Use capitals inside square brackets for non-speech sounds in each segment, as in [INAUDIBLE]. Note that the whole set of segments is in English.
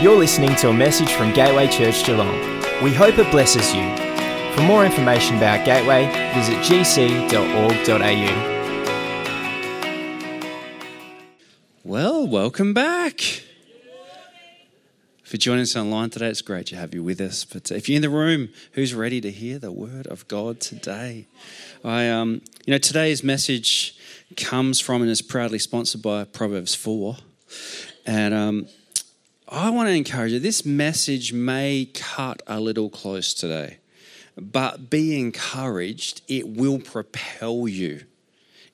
You're listening to a message from Gateway Church Geelong. We hope it blesses you. For more information about Gateway, visit gc.org.au. Well, welcome back. For joining us online today, it's great to have you with us. But if you're in the room, who's ready to hear the word of God today? I, um, you know, today's message comes from and is proudly sponsored by Proverbs 4. And um, I want to encourage you. This message may cut a little close today, but be encouraged. It will propel you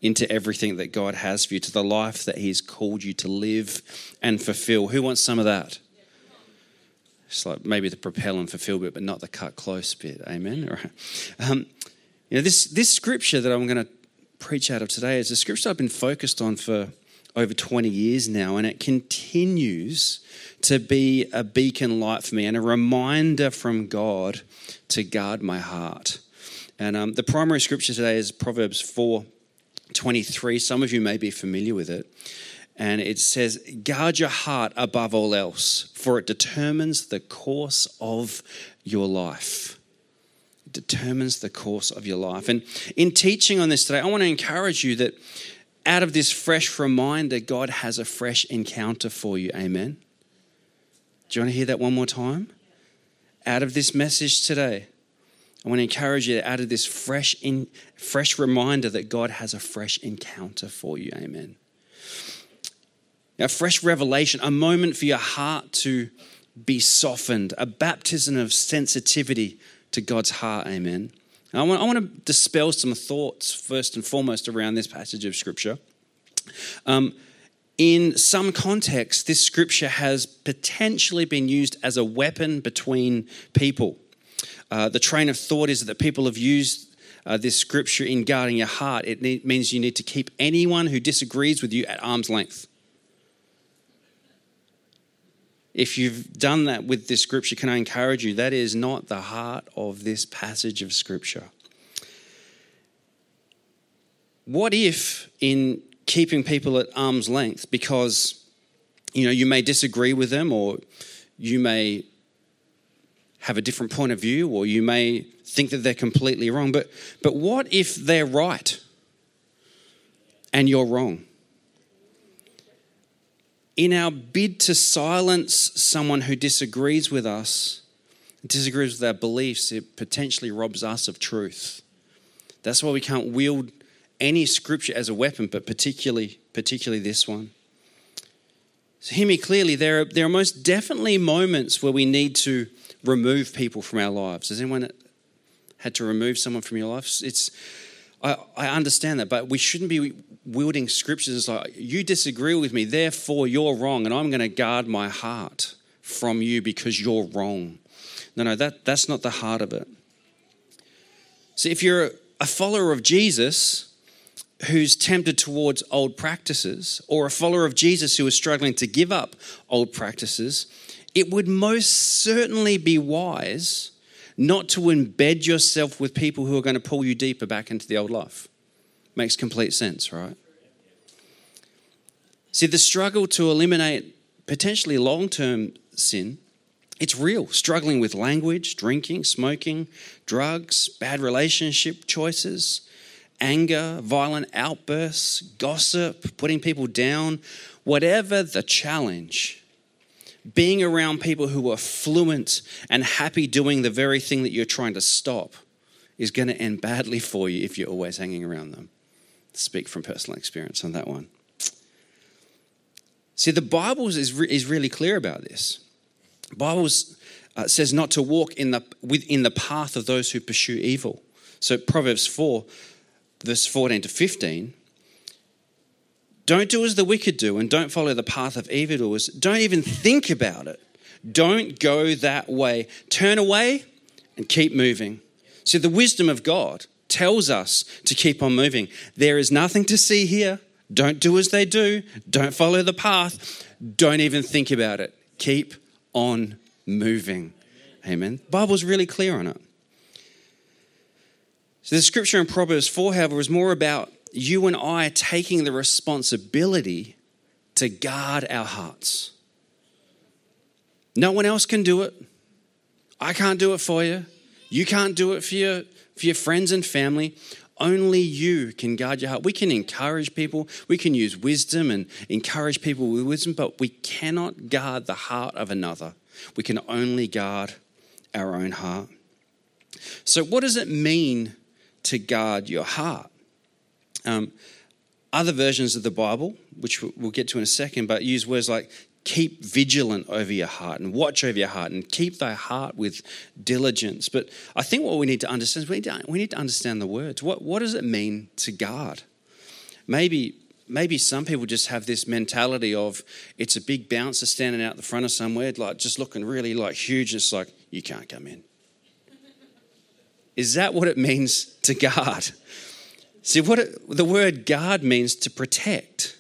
into everything that God has for you, to the life that He's called you to live and fulfill. Who wants some of that? It's like maybe the propel and fulfill bit, but not the cut close bit. Amen. All right. Um, you know, this this scripture that I'm going to preach out of today is a scripture I've been focused on for over 20 years now, and it continues to be a beacon light for me and a reminder from God to guard my heart. And um, the primary scripture today is Proverbs 4 23. Some of you may be familiar with it. And it says, Guard your heart above all else, for it determines the course of your life. It determines the course of your life. And in teaching on this today, I want to encourage you that out of this fresh reminder, God has a fresh encounter for you. Amen. Do you want to hear that one more time? Out of this message today, I want to encourage you out of this fresh, in, fresh reminder that God has a fresh encounter for you. Amen. A fresh revelation, a moment for your heart to be softened, a baptism of sensitivity to God's heart. Amen. I want, I want to dispel some thoughts first and foremost around this passage of Scripture. Um, in some contexts, this Scripture has potentially been used as a weapon between people. Uh, the train of thought is that people have used uh, this Scripture in guarding your heart. It need, means you need to keep anyone who disagrees with you at arm's length. If you've done that with this scripture, can I encourage you? That is not the heart of this passage of scripture. What if, in keeping people at arm's length, because you know you may disagree with them, or you may have a different point of view, or you may think that they're completely wrong, but but what if they're right and you're wrong? In our bid to silence someone who disagrees with us, disagrees with our beliefs, it potentially robs us of truth. That's why we can't wield any scripture as a weapon, but particularly, particularly this one. So hear me clearly, there are, there are most definitely moments where we need to remove people from our lives. Has anyone had to remove someone from your life? It's I, I understand that, but we shouldn't be wielding scriptures is like, you disagree with me, therefore you're wrong, and I'm going to guard my heart from you because you're wrong. No, no, that, that's not the heart of it. See, if you're a follower of Jesus who's tempted towards old practices, or a follower of Jesus who is struggling to give up old practices, it would most certainly be wise not to embed yourself with people who are going to pull you deeper back into the old life. Makes complete sense, right? See, the struggle to eliminate potentially long term sin, it's real. Struggling with language, drinking, smoking, drugs, bad relationship choices, anger, violent outbursts, gossip, putting people down, whatever the challenge being around people who are fluent and happy doing the very thing that you're trying to stop is going to end badly for you if you're always hanging around them. Speak from personal experience on that one. See, the Bible is, re- is really clear about this. Bible uh, says not to walk in the, within the path of those who pursue evil. So Proverbs 4, verse 14 to 15 don't do as the wicked do and don't follow the path of evildoers. Don't even think about it. Don't go that way. Turn away and keep moving. See, the wisdom of God tells us to keep on moving. There is nothing to see here. Don't do as they do. Don't follow the path. Don't even think about it. Keep on moving. Amen. The Bible's really clear on it. So the scripture in Proverbs 4, however, is more about you and I taking the responsibility to guard our hearts. No one else can do it. I can't do it for you. You can't do it for your, for your friends and family. Only you can guard your heart. We can encourage people, we can use wisdom and encourage people with wisdom, but we cannot guard the heart of another. We can only guard our own heart. So, what does it mean to guard your heart? Um, other versions of the Bible, which we'll get to in a second, but use words like keep vigilant over your heart and watch over your heart and keep thy heart with diligence. But I think what we need to understand is we need to, we need to understand the words. What, what does it mean to guard? Maybe, maybe some people just have this mentality of it's a big bouncer standing out the front of somewhere, like just looking really like huge. It's like, you can't come in. Is that what it means to guard? See, what it, the word guard means to protect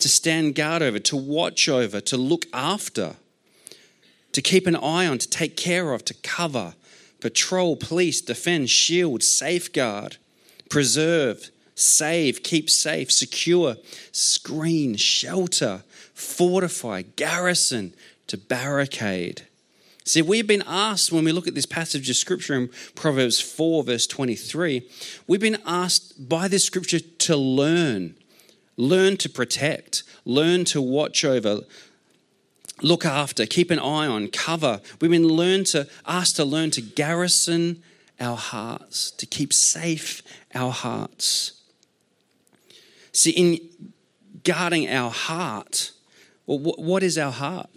to stand guard over, to watch over, to look after, to keep an eye on, to take care of, to cover, patrol, police, defend, shield, safeguard, preserve, save, keep safe, secure, screen, shelter, fortify, garrison, to barricade. See, we've been asked when we look at this passage of scripture in Proverbs 4, verse 23, we've been asked by this scripture to learn Learn to protect, learn to watch over, look after, keep an eye on, cover. Women learn to ask to learn to garrison our hearts, to keep safe our hearts. See, in guarding our heart, well, what is our heart?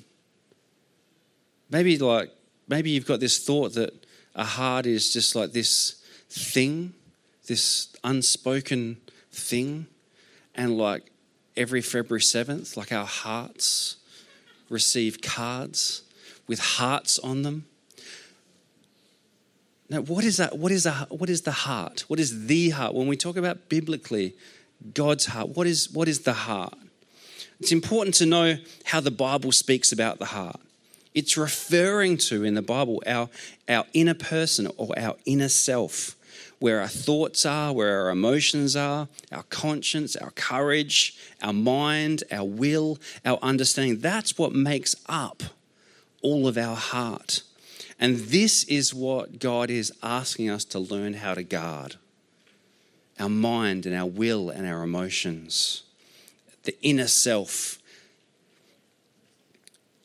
Maybe like maybe you've got this thought that a heart is just like this thing, this unspoken thing and like every February 7th, like our hearts receive cards with hearts on them. Now, what is that? What is, a, what is the heart? What is the heart? When we talk about biblically God's heart, what is, what is the heart? It's important to know how the Bible speaks about the heart. It's referring to in the Bible our, our inner person or our inner self where our thoughts are, where our emotions are, our conscience, our courage, our mind, our will, our understanding. That's what makes up all of our heart. And this is what God is asking us to learn how to guard our mind and our will and our emotions, the inner self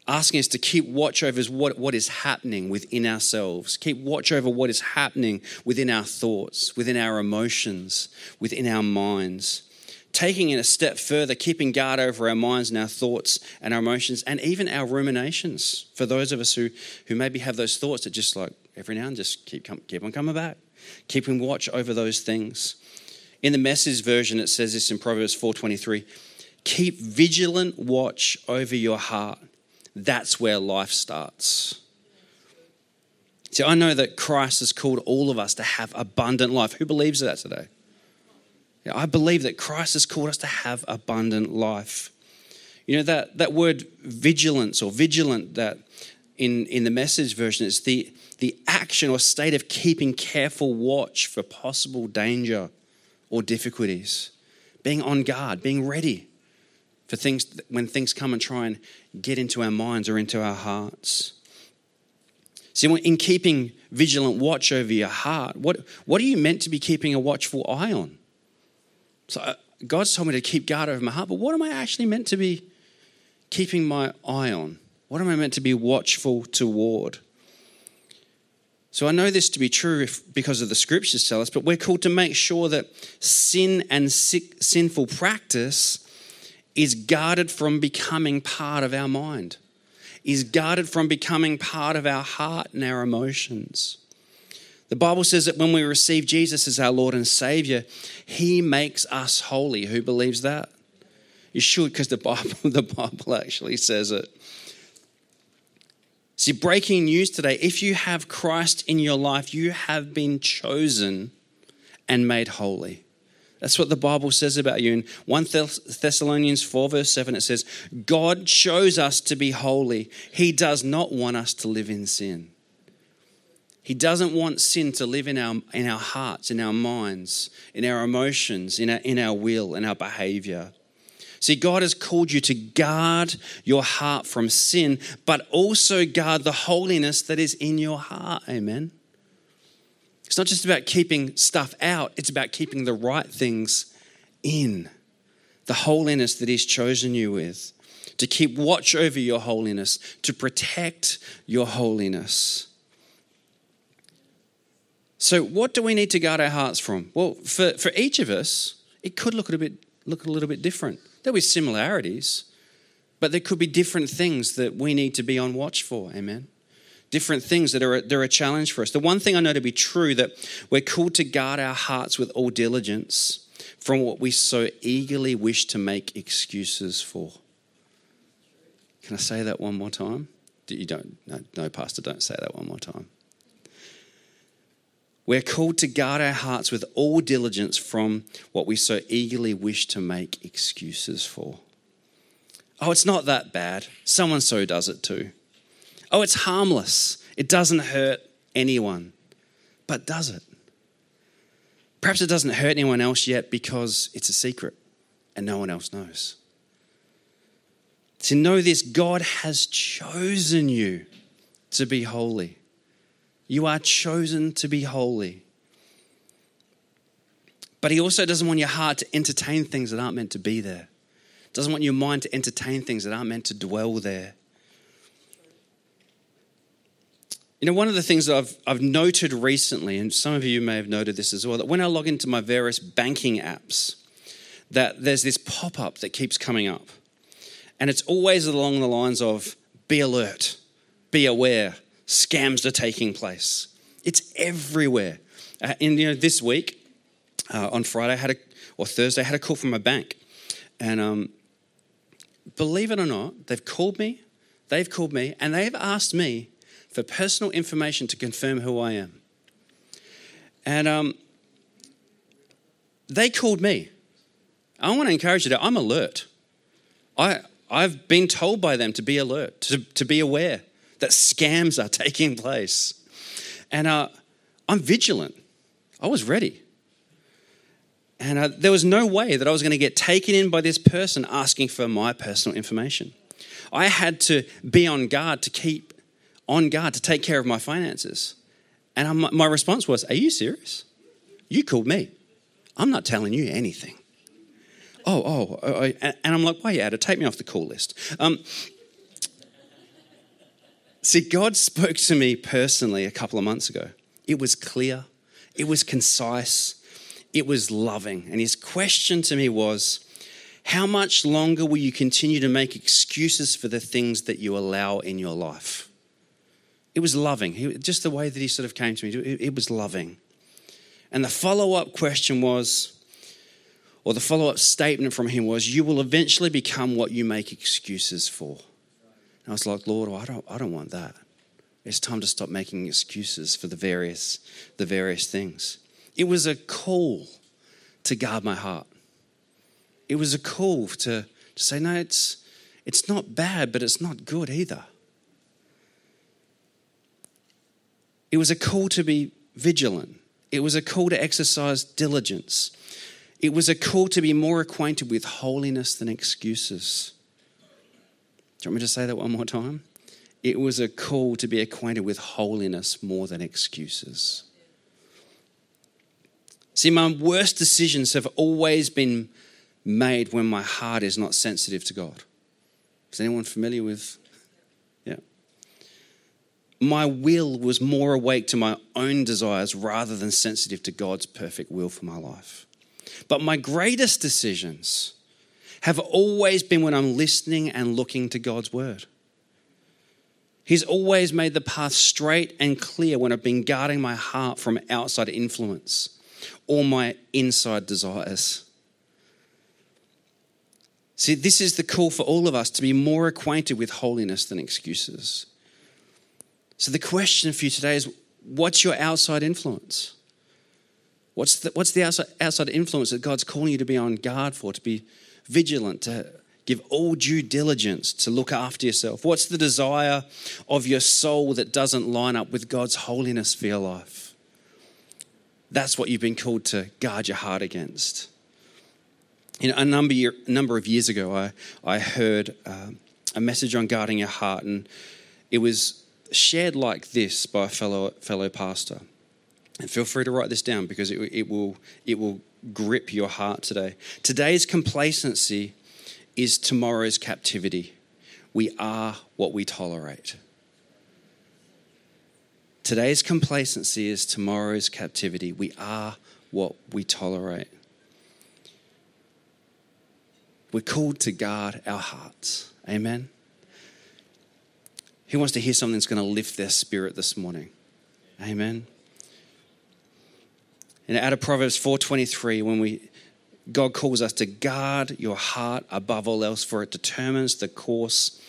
asking us to keep watch over what, what is happening within ourselves, keep watch over what is happening within our thoughts, within our emotions, within our minds. Taking it a step further, keeping guard over our minds and our thoughts and our emotions, and even our ruminations. For those of us who, who maybe have those thoughts that just like every now and just keep, keep on coming back, keeping watch over those things. In the message version, it says this in Proverbs 4:23: "Keep vigilant watch over your heart, that's where life starts. See, I know that Christ has called all of us to have abundant life. Who believes that today? Yeah, I believe that Christ has called us to have abundant life. You know, that, that word vigilance or vigilant that in, in the message version is the, the action or state of keeping careful watch for possible danger or difficulties, being on guard, being ready for things when things come and try and get into our minds or into our hearts. See, in keeping vigilant watch over your heart, what, what are you meant to be keeping a watchful eye on? So, uh, God's told me to keep guard over my heart, but what am I actually meant to be keeping my eye on? What am I meant to be watchful toward? So I know this to be true if, because of the scriptures tell us, but we're called to make sure that sin and sick, sinful practice is guarded from becoming part of our mind, is guarded from becoming part of our heart and our emotions. The Bible says that when we receive Jesus as our Lord and Savior, He makes us holy. Who believes that? You should, because the Bible, [LAUGHS] the Bible actually says it. See, breaking news today if you have Christ in your life, you have been chosen and made holy. That's what the Bible says about you. In 1 Thessalonians 4, verse 7, it says, God chose us to be holy. He does not want us to live in sin. He doesn't want sin to live in our, in our hearts, in our minds, in our emotions, in our, in our will, in our behavior. See, God has called you to guard your heart from sin, but also guard the holiness that is in your heart. Amen. It's not just about keeping stuff out, it's about keeping the right things in. The holiness that He's chosen you with. To keep watch over your holiness, to protect your holiness. So, what do we need to guard our hearts from? Well, for, for each of us, it could look a bit look a little bit different. There'll be similarities, but there could be different things that we need to be on watch for. Amen. Different things that are they're a challenge for us. The one thing I know to be true that we're called to guard our hearts with all diligence from what we so eagerly wish to make excuses for. Can I say that one more time? You don't. No, no, Pastor, don't say that one more time. We're called to guard our hearts with all diligence from what we so eagerly wish to make excuses for. Oh, it's not that bad. Someone so does it too. Oh, it's harmless. It doesn't hurt anyone. But does it? Perhaps it doesn't hurt anyone else yet because it's a secret and no one else knows. To know this, God has chosen you to be holy. You are chosen to be holy. But he also doesn't want your heart to entertain things that aren't meant to be there. Doesn't want your mind to entertain things that aren't meant to dwell there. You know, one of the things that I've, I've noted recently, and some of you may have noted this as well, that when I log into my various banking apps, that there's this pop up that keeps coming up. And it's always along the lines of be alert, be aware, scams are taking place. It's everywhere. Uh, and you know, this week uh, on Friday, I had a or Thursday, I had a call from my bank, and um, believe it or not, they've called me. They've called me, and they've asked me for personal information to confirm who I am. And um, they called me. I want to encourage you that I'm alert. I, I've been told by them to be alert, to, to be aware that scams are [LAUGHS] taking place. And uh, I'm vigilant. I was ready. And uh, there was no way that I was going to get taken in by this person asking for my personal information. I had to be on guard to keep on guard to take care of my finances. And I'm, my response was, Are you serious? You called me. I'm not telling you anything. Oh, oh, oh, oh and I'm like, why you had to take me off the call list? Um, See, God spoke to me personally a couple of months ago. It was clear, it was concise, it was loving. And his question to me was, How much longer will you continue to make excuses for the things that you allow in your life? It was loving. Just the way that he sort of came to me, it was loving. And the follow up question was, or the follow up statement from him was, You will eventually become what you make excuses for. I was like, Lord, I don't, I don't want that. It's time to stop making excuses for the various, the various things. It was a call to guard my heart. It was a call to, to say, no, it's, it's not bad, but it's not good either. It was a call to be vigilant. It was a call to exercise diligence. It was a call to be more acquainted with holiness than excuses. Do you want me to say that one more time? It was a call to be acquainted with holiness more than excuses. See, my worst decisions have always been made when my heart is not sensitive to God. Is anyone familiar with? My will was more awake to my own desires rather than sensitive to God's perfect will for my life. But my greatest decisions have always been when I'm listening and looking to God's word. He's always made the path straight and clear when I've been guarding my heart from outside influence or my inside desires. See, this is the call for all of us to be more acquainted with holiness than excuses. So, the question for you today is what's your outside influence? What's the, what's the outside, outside influence that God's calling you to be on guard for, to be vigilant, to give all due diligence to look after yourself? What's the desire of your soul that doesn't line up with God's holiness for your life? That's what you've been called to guard your heart against. You know, a number, year, number of years ago, I, I heard uh, a message on guarding your heart, and it was shared like this by a fellow, fellow pastor. And feel free to write this down because it, it, will, it will grip your heart today. Today's complacency is tomorrow's captivity. We are what we tolerate. Today's complacency is tomorrow's captivity. We are what we tolerate. We're called to guard our hearts. Amen. Who wants to hear something that's going to lift their spirit this morning? Amen. And out of Proverbs 4:23, when we God calls us to guard your heart above all else, for it determines the course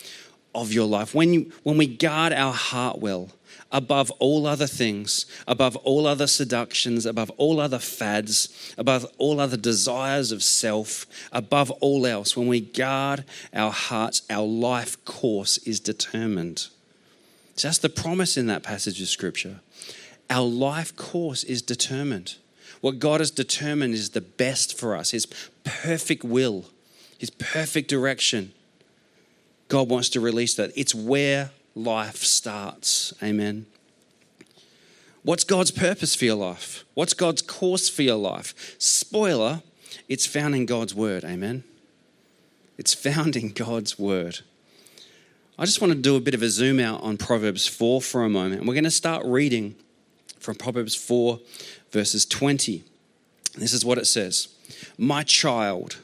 of your life. When, you, when we guard our heart well, above all other things, above all other seductions, above all other fads, above all other desires of self, above all else, when we guard our hearts, our life course is determined. So that's the promise in that passage of Scripture. Our life course is determined. What God has determined is the best for us, His perfect will, His perfect direction. God wants to release that. It's where life starts. Amen. What's God's purpose for your life? What's God's course for your life? Spoiler, it's found in God's word. Amen. It's found in God's word. I just want to do a bit of a zoom out on Proverbs 4 for a moment. We're going to start reading from Proverbs 4, verses 20. This is what it says My child.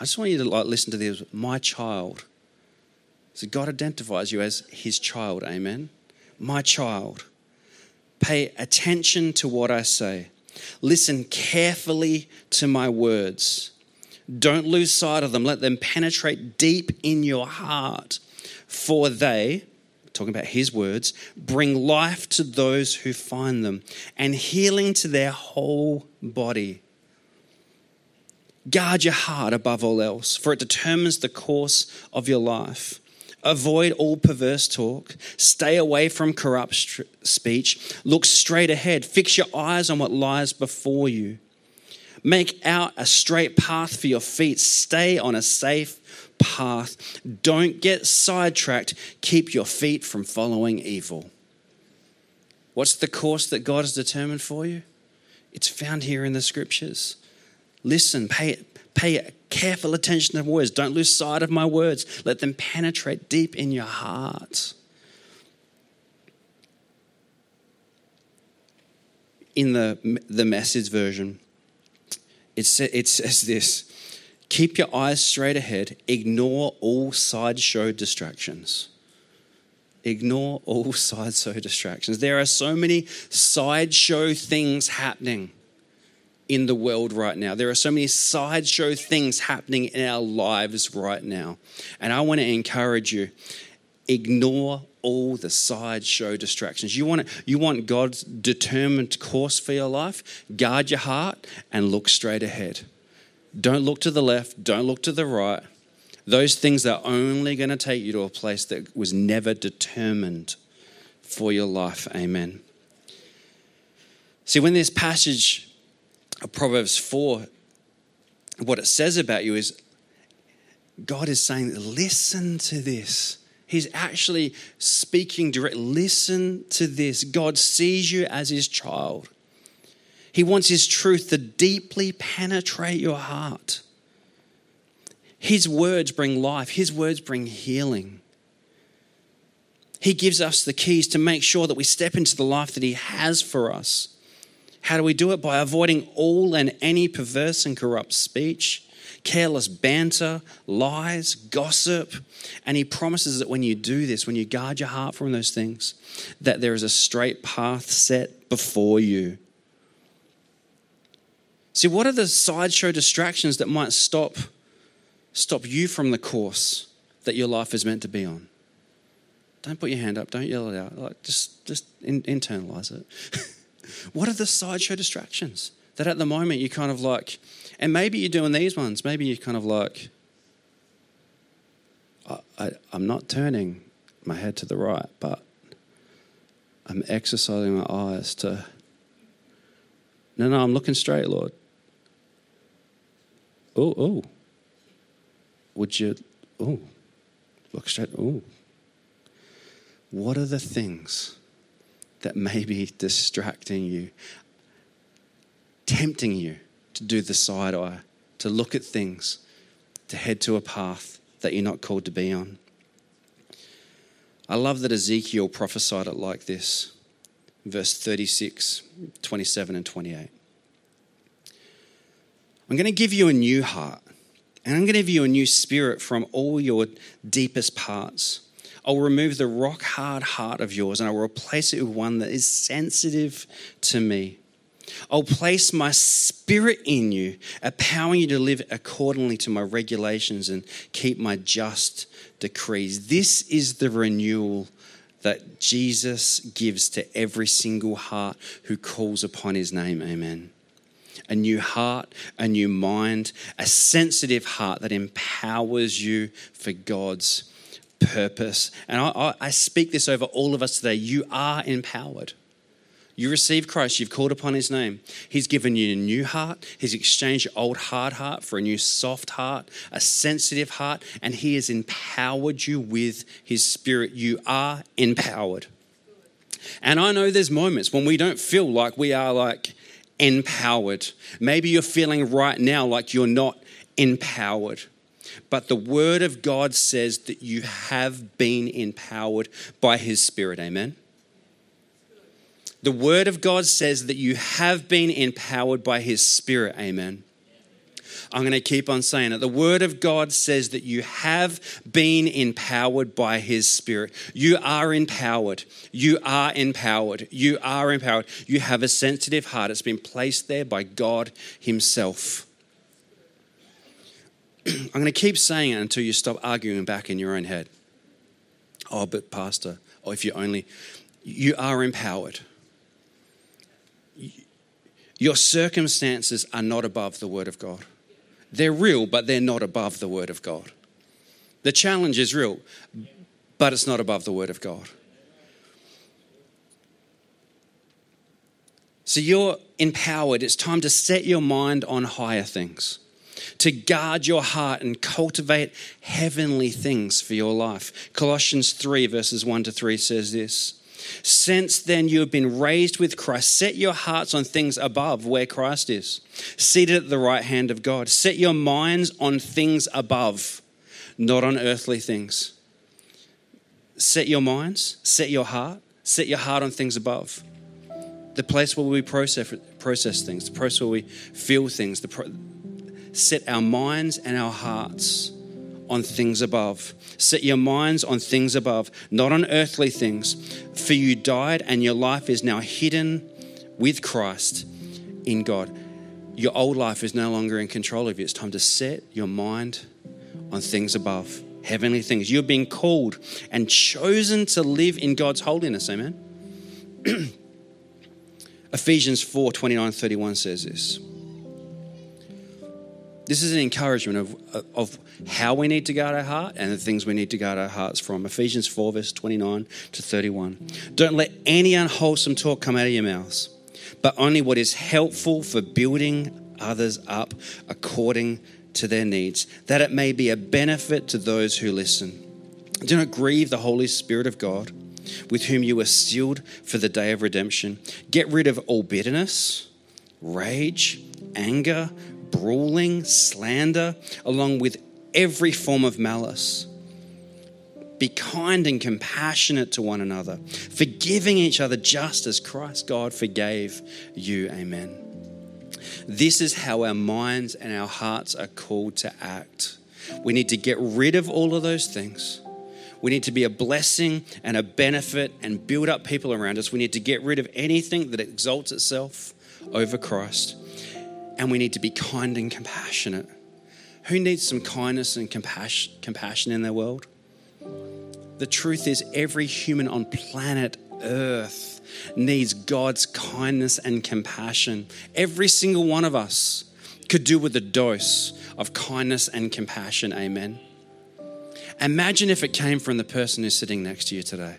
I just want you to like, listen to this. My child. So God identifies you as his child. Amen. My child. Pay attention to what I say. Listen carefully to my words. Don't lose sight of them. Let them penetrate deep in your heart. For they, talking about his words, bring life to those who find them and healing to their whole body. Guard your heart above all else, for it determines the course of your life. Avoid all perverse talk. Stay away from corrupt speech. Look straight ahead. Fix your eyes on what lies before you. Make out a straight path for your feet. Stay on a safe path. Don't get sidetracked. Keep your feet from following evil. What's the course that God has determined for you? It's found here in the scriptures. Listen, pay, pay careful attention to words. Don't lose sight of my words. Let them penetrate deep in your heart. In the, the message version, it, sa- it says this Keep your eyes straight ahead, ignore all sideshow distractions. Ignore all [LAUGHS] sideshow distractions. There are so many sideshow things happening in the world right now. There are so many sideshow things happening in our lives right now. And I want to encourage you ignore all the sideshow distractions. You want, you want God's determined course for your life? Guard your heart and look straight ahead. Don't look to the left, don't look to the right. Those things are only going to take you to a place that was never determined for your life. Amen. See, when this passage Proverbs 4, what it says about you is God is saying, listen to this. He's actually speaking direct. Listen to this. God sees you as his child. He wants his truth to deeply penetrate your heart. His words bring life, his words bring healing. He gives us the keys to make sure that we step into the life that he has for us. How do we do it? By avoiding all and any perverse and corrupt speech careless banter, lies, gossip. And he promises that when you do this, when you guard your heart from those things, that there is a straight path set before you. See, what are the sideshow distractions that might stop, stop you from the course that your life is meant to be on? Don't put your hand up, don't yell it out. Like just just in, internalize it. [LAUGHS] what are the sideshow distractions that at the moment you kind of like and maybe you're doing these ones. Maybe you're kind of like, I, I, I'm not turning my head to the right, but I'm exercising my eyes to. No, no, I'm looking straight, Lord. oh, oh. Would you, oh, look straight, oh. What are the things that may be distracting you, tempting you to do the side eye, to look at things, to head to a path that you're not called to be on? I love that Ezekiel prophesied it like this verse 36, 27, and 28. I'm going to give you a new heart, and I'm going to give you a new spirit from all your deepest parts. I'll remove the rock hard heart of yours, and I'll replace it with one that is sensitive to me. I'll place my spirit in you, empowering you to live accordingly to my regulations and keep my just decrees. This is the renewal that Jesus gives to every single heart who calls upon his name. Amen. A new heart, a new mind, a sensitive heart that empowers you for God's purpose. And I, I, speak this over all of us today. You are empowered. You receive Christ, you've called upon his name. He's given you a new heart. He's exchanged your old hard heart for a new soft heart, a sensitive heart, and he has empowered you with his spirit. You are empowered. And I know there's moments when we don't feel like we are like empowered. Maybe you're feeling right now like you're not empowered. But the word of God says that you have been empowered by his spirit. Amen. The Word of God says that you have been empowered by His Spirit. Amen. I'm going to keep on saying it. The Word of God says that you have been empowered by His Spirit. You are empowered. You are empowered. You are empowered. You have a sensitive heart. It's been placed there by God Himself. I'm going to keep saying it until you stop arguing back in your own head. Oh, but Pastor, or oh, if you only, you are empowered. Your circumstances are not above the Word of God. They're real, but they're not above the Word of God. The challenge is real, but it's not above the Word of God. So you're empowered. It's time to set your mind on higher things, to guard your heart and cultivate heavenly things for your life. Colossians 3, verses 1 to 3 says this since then, you have been raised with Christ. Set your hearts on things above where Christ is, seated at the right hand of God. Set your minds on things above, not on earthly things. Set your minds, set your heart, set your heart on things above. The place where we process, process things, the place where we feel things, the set our minds and our hearts on things above. Set your minds on things above, not on earthly things. For you died, and your life is now hidden with Christ in God. Your old life is no longer in control of you. It's time to set your mind on things above, heavenly things. You're being called and chosen to live in God's holiness. Amen. [CLEARS THROAT] Ephesians 4 29 31 says this. This is an encouragement of, of how we need to guard our heart and the things we need to guard our hearts from. Ephesians 4, verse 29 to 31. Don't let any unwholesome talk come out of your mouths, but only what is helpful for building others up according to their needs, that it may be a benefit to those who listen. Do not grieve the Holy Spirit of God, with whom you were sealed for the day of redemption. Get rid of all bitterness, rage, anger brawling, slander, along with every form of malice. Be kind and compassionate to one another, forgiving each other just as Christ God forgave you. Amen. This is how our minds and our hearts are called to act. We need to get rid of all of those things. We need to be a blessing and a benefit and build up people around us. We need to get rid of anything that exalts itself over Christ and we need to be kind and compassionate. Who needs some kindness and compassion, in their world? The truth is, every human on planet Earth needs God's kindness and compassion. Every single one of us could do with a dose of kindness and compassion. Amen. Imagine if it came from the person who's sitting next to you today.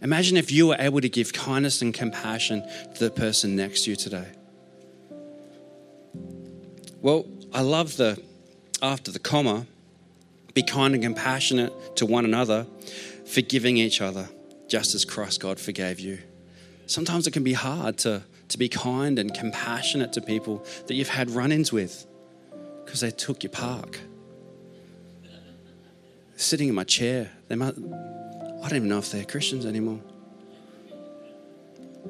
Imagine if you were able to give kindness and compassion to the person next to you today. Well, I love the after the comma, be kind and compassionate to one another, forgiving each other, just as Christ God forgave you. Sometimes it can be hard to, to be kind and compassionate to people that you've had run ins with because they took your park. Sitting in my chair, they might, I don't even know if they're Christians anymore.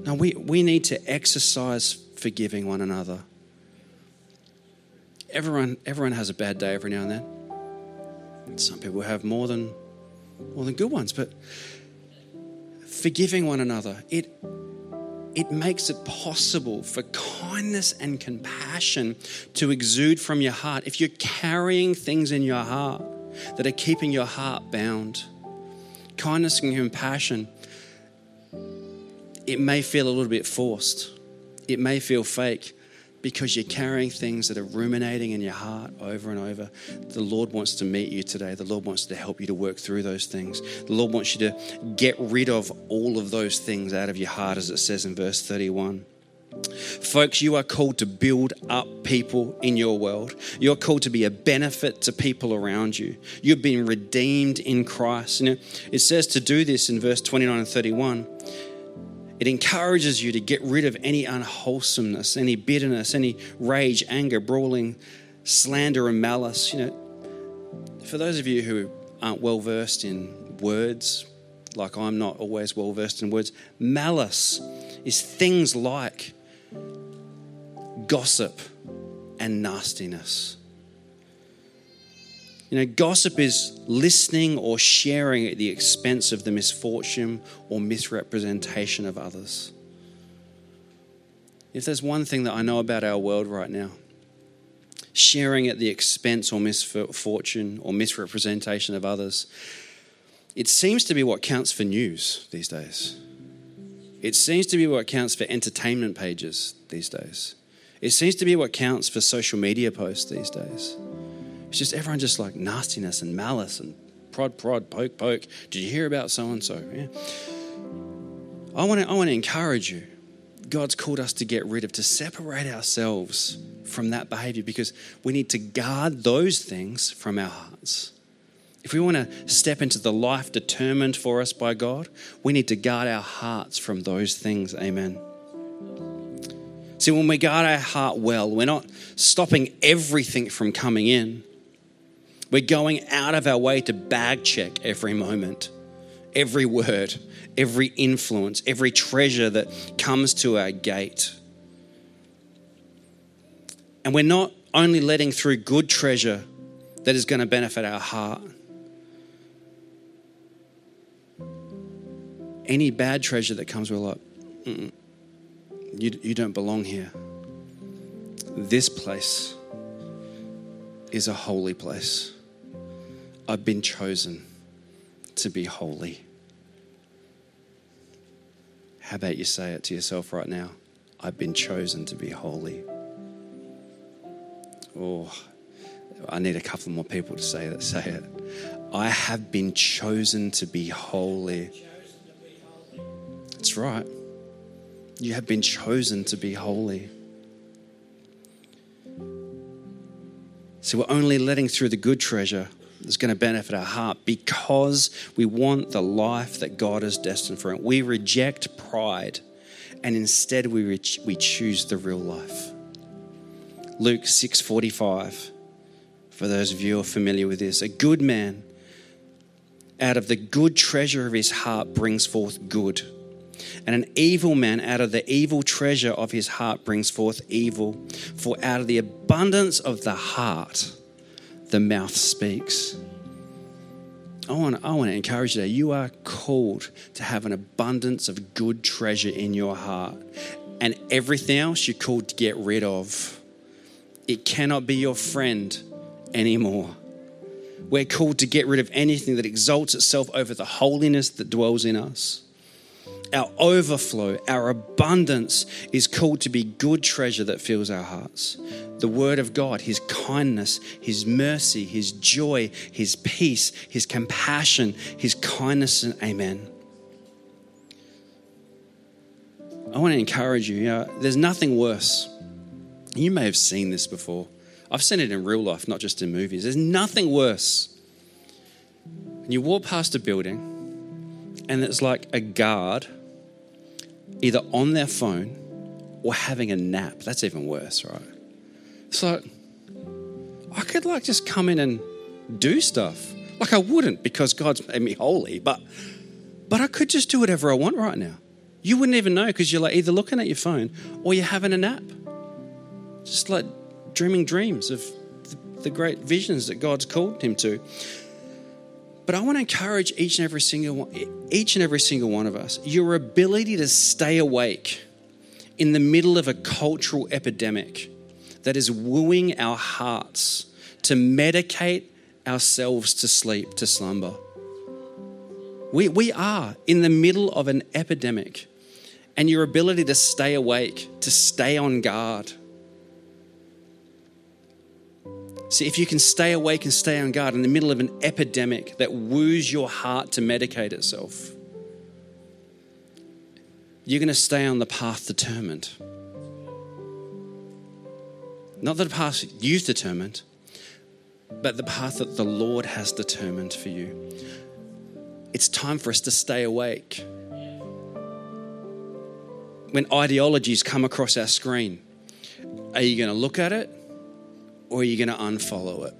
No, we, we need to exercise forgiving one another. Everyone, everyone has a bad day every now and then. Some people have more than more than good ones, but forgiving one another, it it makes it possible for kindness and compassion to exude from your heart. If you're carrying things in your heart that are keeping your heart bound, kindness and compassion, it may feel a little bit forced. It may feel fake because you're carrying things that are ruminating in your heart over and over. The Lord wants to meet you today. The Lord wants to help you to work through those things. The Lord wants you to get rid of all of those things out of your heart, as it says in verse 31. Folks, you are called to build up people in your world. You're called to be a benefit to people around you. You've been redeemed in Christ. You know, it says to do this in verse 29 and 31. It encourages you to get rid of any unwholesomeness, any bitterness, any rage, anger, brawling, slander, and malice. You know, for those of you who aren't well versed in words, like I'm not always well versed in words, malice is things like gossip and nastiness. You know, gossip is listening or sharing at the expense of the misfortune or misrepresentation of others. If there's one thing that I know about our world right now, sharing at the expense or misfortune or misrepresentation of others, it seems to be what counts for news these days. It seems to be what counts for entertainment pages these days. It seems to be what counts for social media posts these days. It's just everyone just like nastiness and malice and prod, prod, poke, poke. Did you hear about so and so? Yeah. I want to I want to encourage you. God's called us to get rid of, to separate ourselves from that behavior because we need to guard those things from our hearts. If we want to step into the life determined for us by God, we need to guard our hearts from those things. Amen. See, when we guard our heart well, we're not stopping everything from coming in. We're going out of our way to bag check every moment, every word, every influence, every treasure that comes to our gate. And we're not only letting through good treasure that is going to benefit our heart. Any bad treasure that comes, we're like, you, you don't belong here. This place is a holy place. I've been chosen to be holy. How about you say it to yourself right now? I've been chosen to be holy. Oh, I need a couple more people to say that. Say it. I have been chosen to be holy. That's right. You have been chosen to be holy. So we're only letting through the good treasure that's going to benefit our heart because we want the life that God has destined for it. We reject pride and instead we, re- we choose the real life. Luke 6:45 for those of you who are familiar with this a good man out of the good treasure of his heart brings forth good and an evil man out of the evil treasure of his heart brings forth evil for out of the abundance of the heart the mouth speaks. I want, I want to encourage you that you are called to have an abundance of good treasure in your heart. And everything else you're called to get rid of. It cannot be your friend anymore. We're called to get rid of anything that exalts itself over the holiness that dwells in us. Our overflow, our abundance is called to be good treasure that fills our hearts the Word of God, His kindness, His mercy, His joy, His peace, His compassion, His kindness, and amen. I want to encourage you, you know, there's nothing worse. You may have seen this before. I've seen it in real life, not just in movies. There's nothing worse. And you walk past a building, and it's like a guard either on their phone or having a nap. That's even worse, right? So I could like just come in and do stuff. Like I wouldn't because God's made me holy, but but I could just do whatever I want right now. You wouldn't even know because you're like either looking at your phone or you're having a nap. Just like dreaming dreams of the great visions that God's called him to. But I want to encourage each and every single one, each and every single one of us, your ability to stay awake in the middle of a cultural epidemic that is wooing our hearts to medicate ourselves to sleep, to slumber. We, we are in the middle of an epidemic, and your ability to stay awake, to stay on guard. See, if you can stay awake and stay on guard in the middle of an epidemic that woos your heart to medicate itself, you're going to stay on the path determined. Not the path you've determined, but the path that the Lord has determined for you. It's time for us to stay awake. When ideologies come across our screen, are you going to look at it or are you going to unfollow it?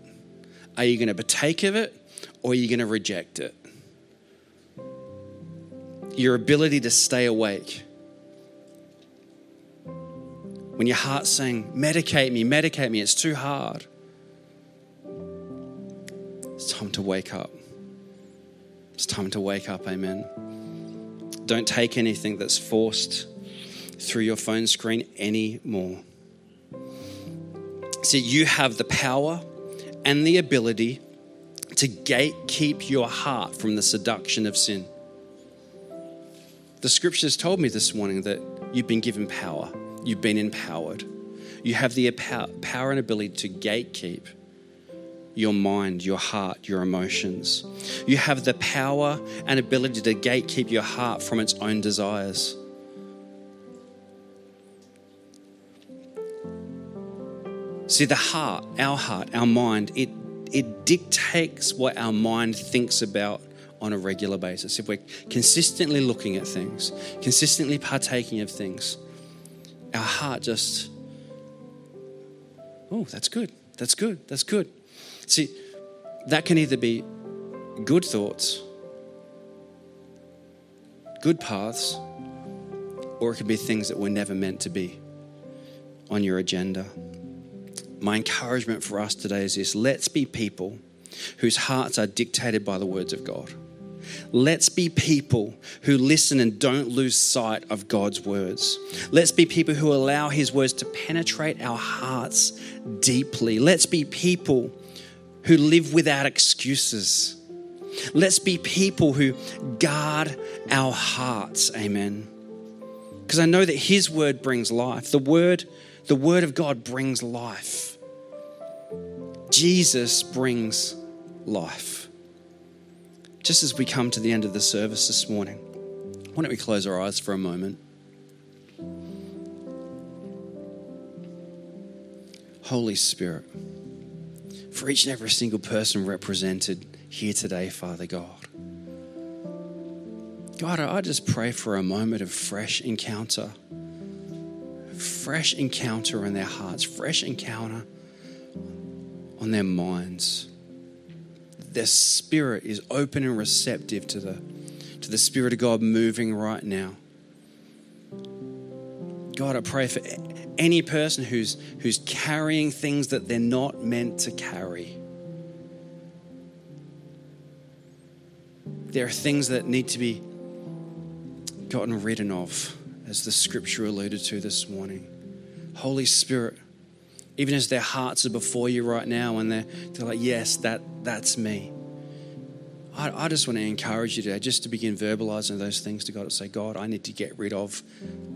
Are you going to partake of it or are you going to reject it? Your ability to stay awake. When your heart's saying, medicate me, medicate me, it's too hard. It's time to wake up. It's time to wake up, amen. Don't take anything that's forced through your phone screen anymore. See, you have the power and the ability to gatekeep your heart from the seduction of sin. The scriptures told me this morning that you've been given power, you've been empowered. You have the power and ability to gatekeep your mind, your heart, your emotions. You have the power and ability to gatekeep your heart from its own desires. See, the heart, our heart, our mind, it, it dictates what our mind thinks about on a regular basis. If we're consistently looking at things, consistently partaking of things, our heart just, oh, that's good, that's good, that's good. See, that can either be good thoughts, good paths, or it can be things that were never meant to be on your agenda. My encouragement for us today is this let's be people whose hearts are dictated by the words of God. Let's be people who listen and don't lose sight of God's words. Let's be people who allow His words to penetrate our hearts deeply. Let's be people who live without excuses. Let's be people who guard our hearts. Amen. Because I know that his word brings life. The word the word of God brings life. Jesus brings life. Just as we come to the end of the service this morning, why don't we close our eyes for a moment? Holy Spirit for each and every single person represented here today, Father God. God, I just pray for a moment of fresh encounter, fresh encounter in their hearts, fresh encounter on their minds. Their spirit is open and receptive to the, to the Spirit of God moving right now. God, I pray for any person who's, who's carrying things that they're not meant to carry. There are things that need to be gotten rid of, as the scripture alluded to this morning. Holy Spirit, even as their hearts are before you right now and they're, they're like, yes, that, that's me. I, I just want to encourage you today just to begin verbalizing those things to God and say, God, I need to get rid of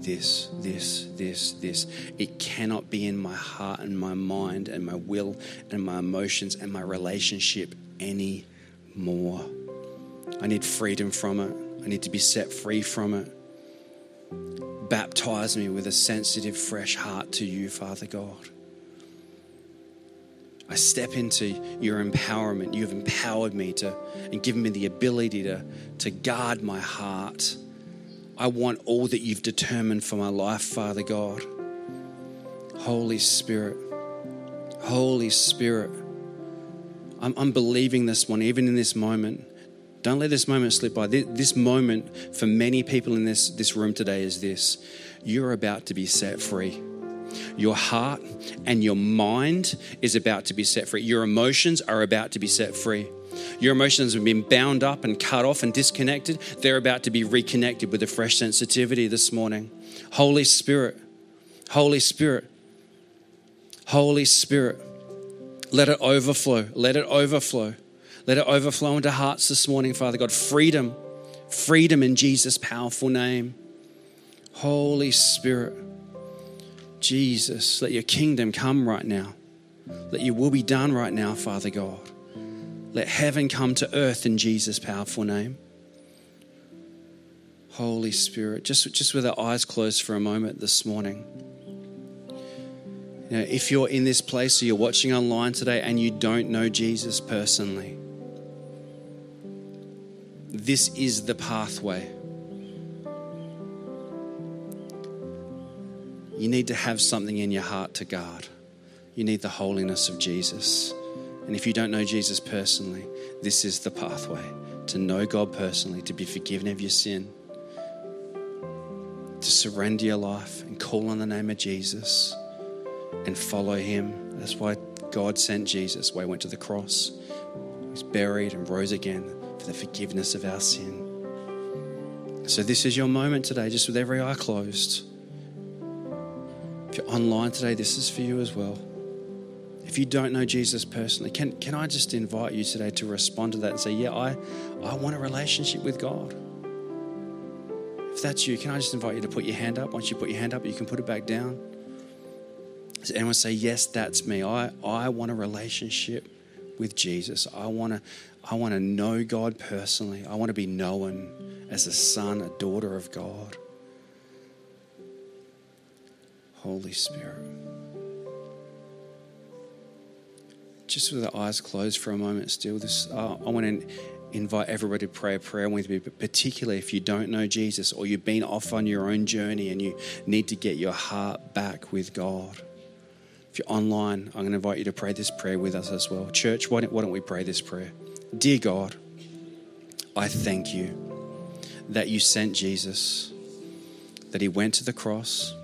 this, this, this, this. It cannot be in my heart and my mind and my will and my emotions and my relationship anymore. I need freedom from it. I need to be set free from it. Baptize me with a sensitive, fresh heart to you, Father God. I step into your empowerment. You've empowered me to and given me the ability to, to guard my heart. I want all that you've determined for my life, Father God. Holy Spirit, Holy Spirit, I'm, I'm believing this one, even in this moment. Don't let this moment slip by. This, this moment for many people in this, this room today is this you're about to be set free. Your heart and your mind is about to be set free. Your emotions are about to be set free. Your emotions have been bound up and cut off and disconnected. They're about to be reconnected with a fresh sensitivity this morning. Holy Spirit, Holy Spirit, Holy Spirit, let it overflow. Let it overflow. Let it overflow into hearts this morning, Father God. Freedom, freedom in Jesus' powerful name. Holy Spirit. Jesus, let your kingdom come right now. Let your will be done right now, Father God. Let heaven come to earth in Jesus' powerful name. Holy Spirit, just, just with our eyes closed for a moment this morning. If you're in this place or you're watching online today and you don't know Jesus personally, this is the pathway You need to have something in your heart to guard. You need the holiness of Jesus. And if you don't know Jesus personally, this is the pathway to know God personally, to be forgiven of your sin, to surrender your life and call on the name of Jesus and follow Him. That's why God sent Jesus, why He went to the cross. He was buried and rose again for the forgiveness of our sin. So, this is your moment today, just with every eye closed you're online today, this is for you as well. If you don't know Jesus personally, can, can I just invite you today to respond to that and say, Yeah, I, I want a relationship with God? If that's you, can I just invite you to put your hand up? Once you put your hand up, you can put it back down. Does anyone say, Yes, that's me? I, I want a relationship with Jesus. I want to I want to know God personally. I want to be known as a son, a daughter of God. Holy Spirit. Just with the eyes closed for a moment, still, this uh, I want to invite everybody to pray a prayer with me, but particularly if you don't know Jesus or you've been off on your own journey and you need to get your heart back with God. If you're online, I'm going to invite you to pray this prayer with us as well. Church, why don't, why don't we pray this prayer? Dear God, I thank you that you sent Jesus, that he went to the cross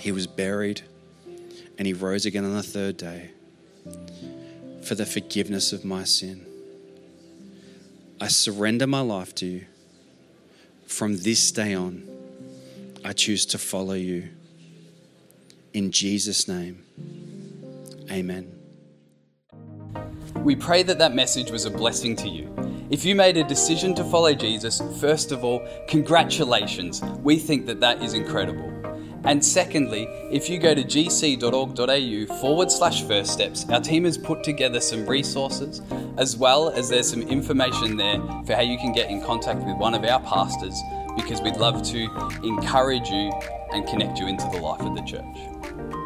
he was buried and he rose again on the third day for the forgiveness of my sin. I surrender my life to you. From this day on, I choose to follow you. In Jesus' name, amen. We pray that that message was a blessing to you. If you made a decision to follow Jesus, first of all, congratulations. We think that that is incredible. And secondly, if you go to gc.org.au forward slash first steps, our team has put together some resources as well as there's some information there for how you can get in contact with one of our pastors because we'd love to encourage you and connect you into the life of the church.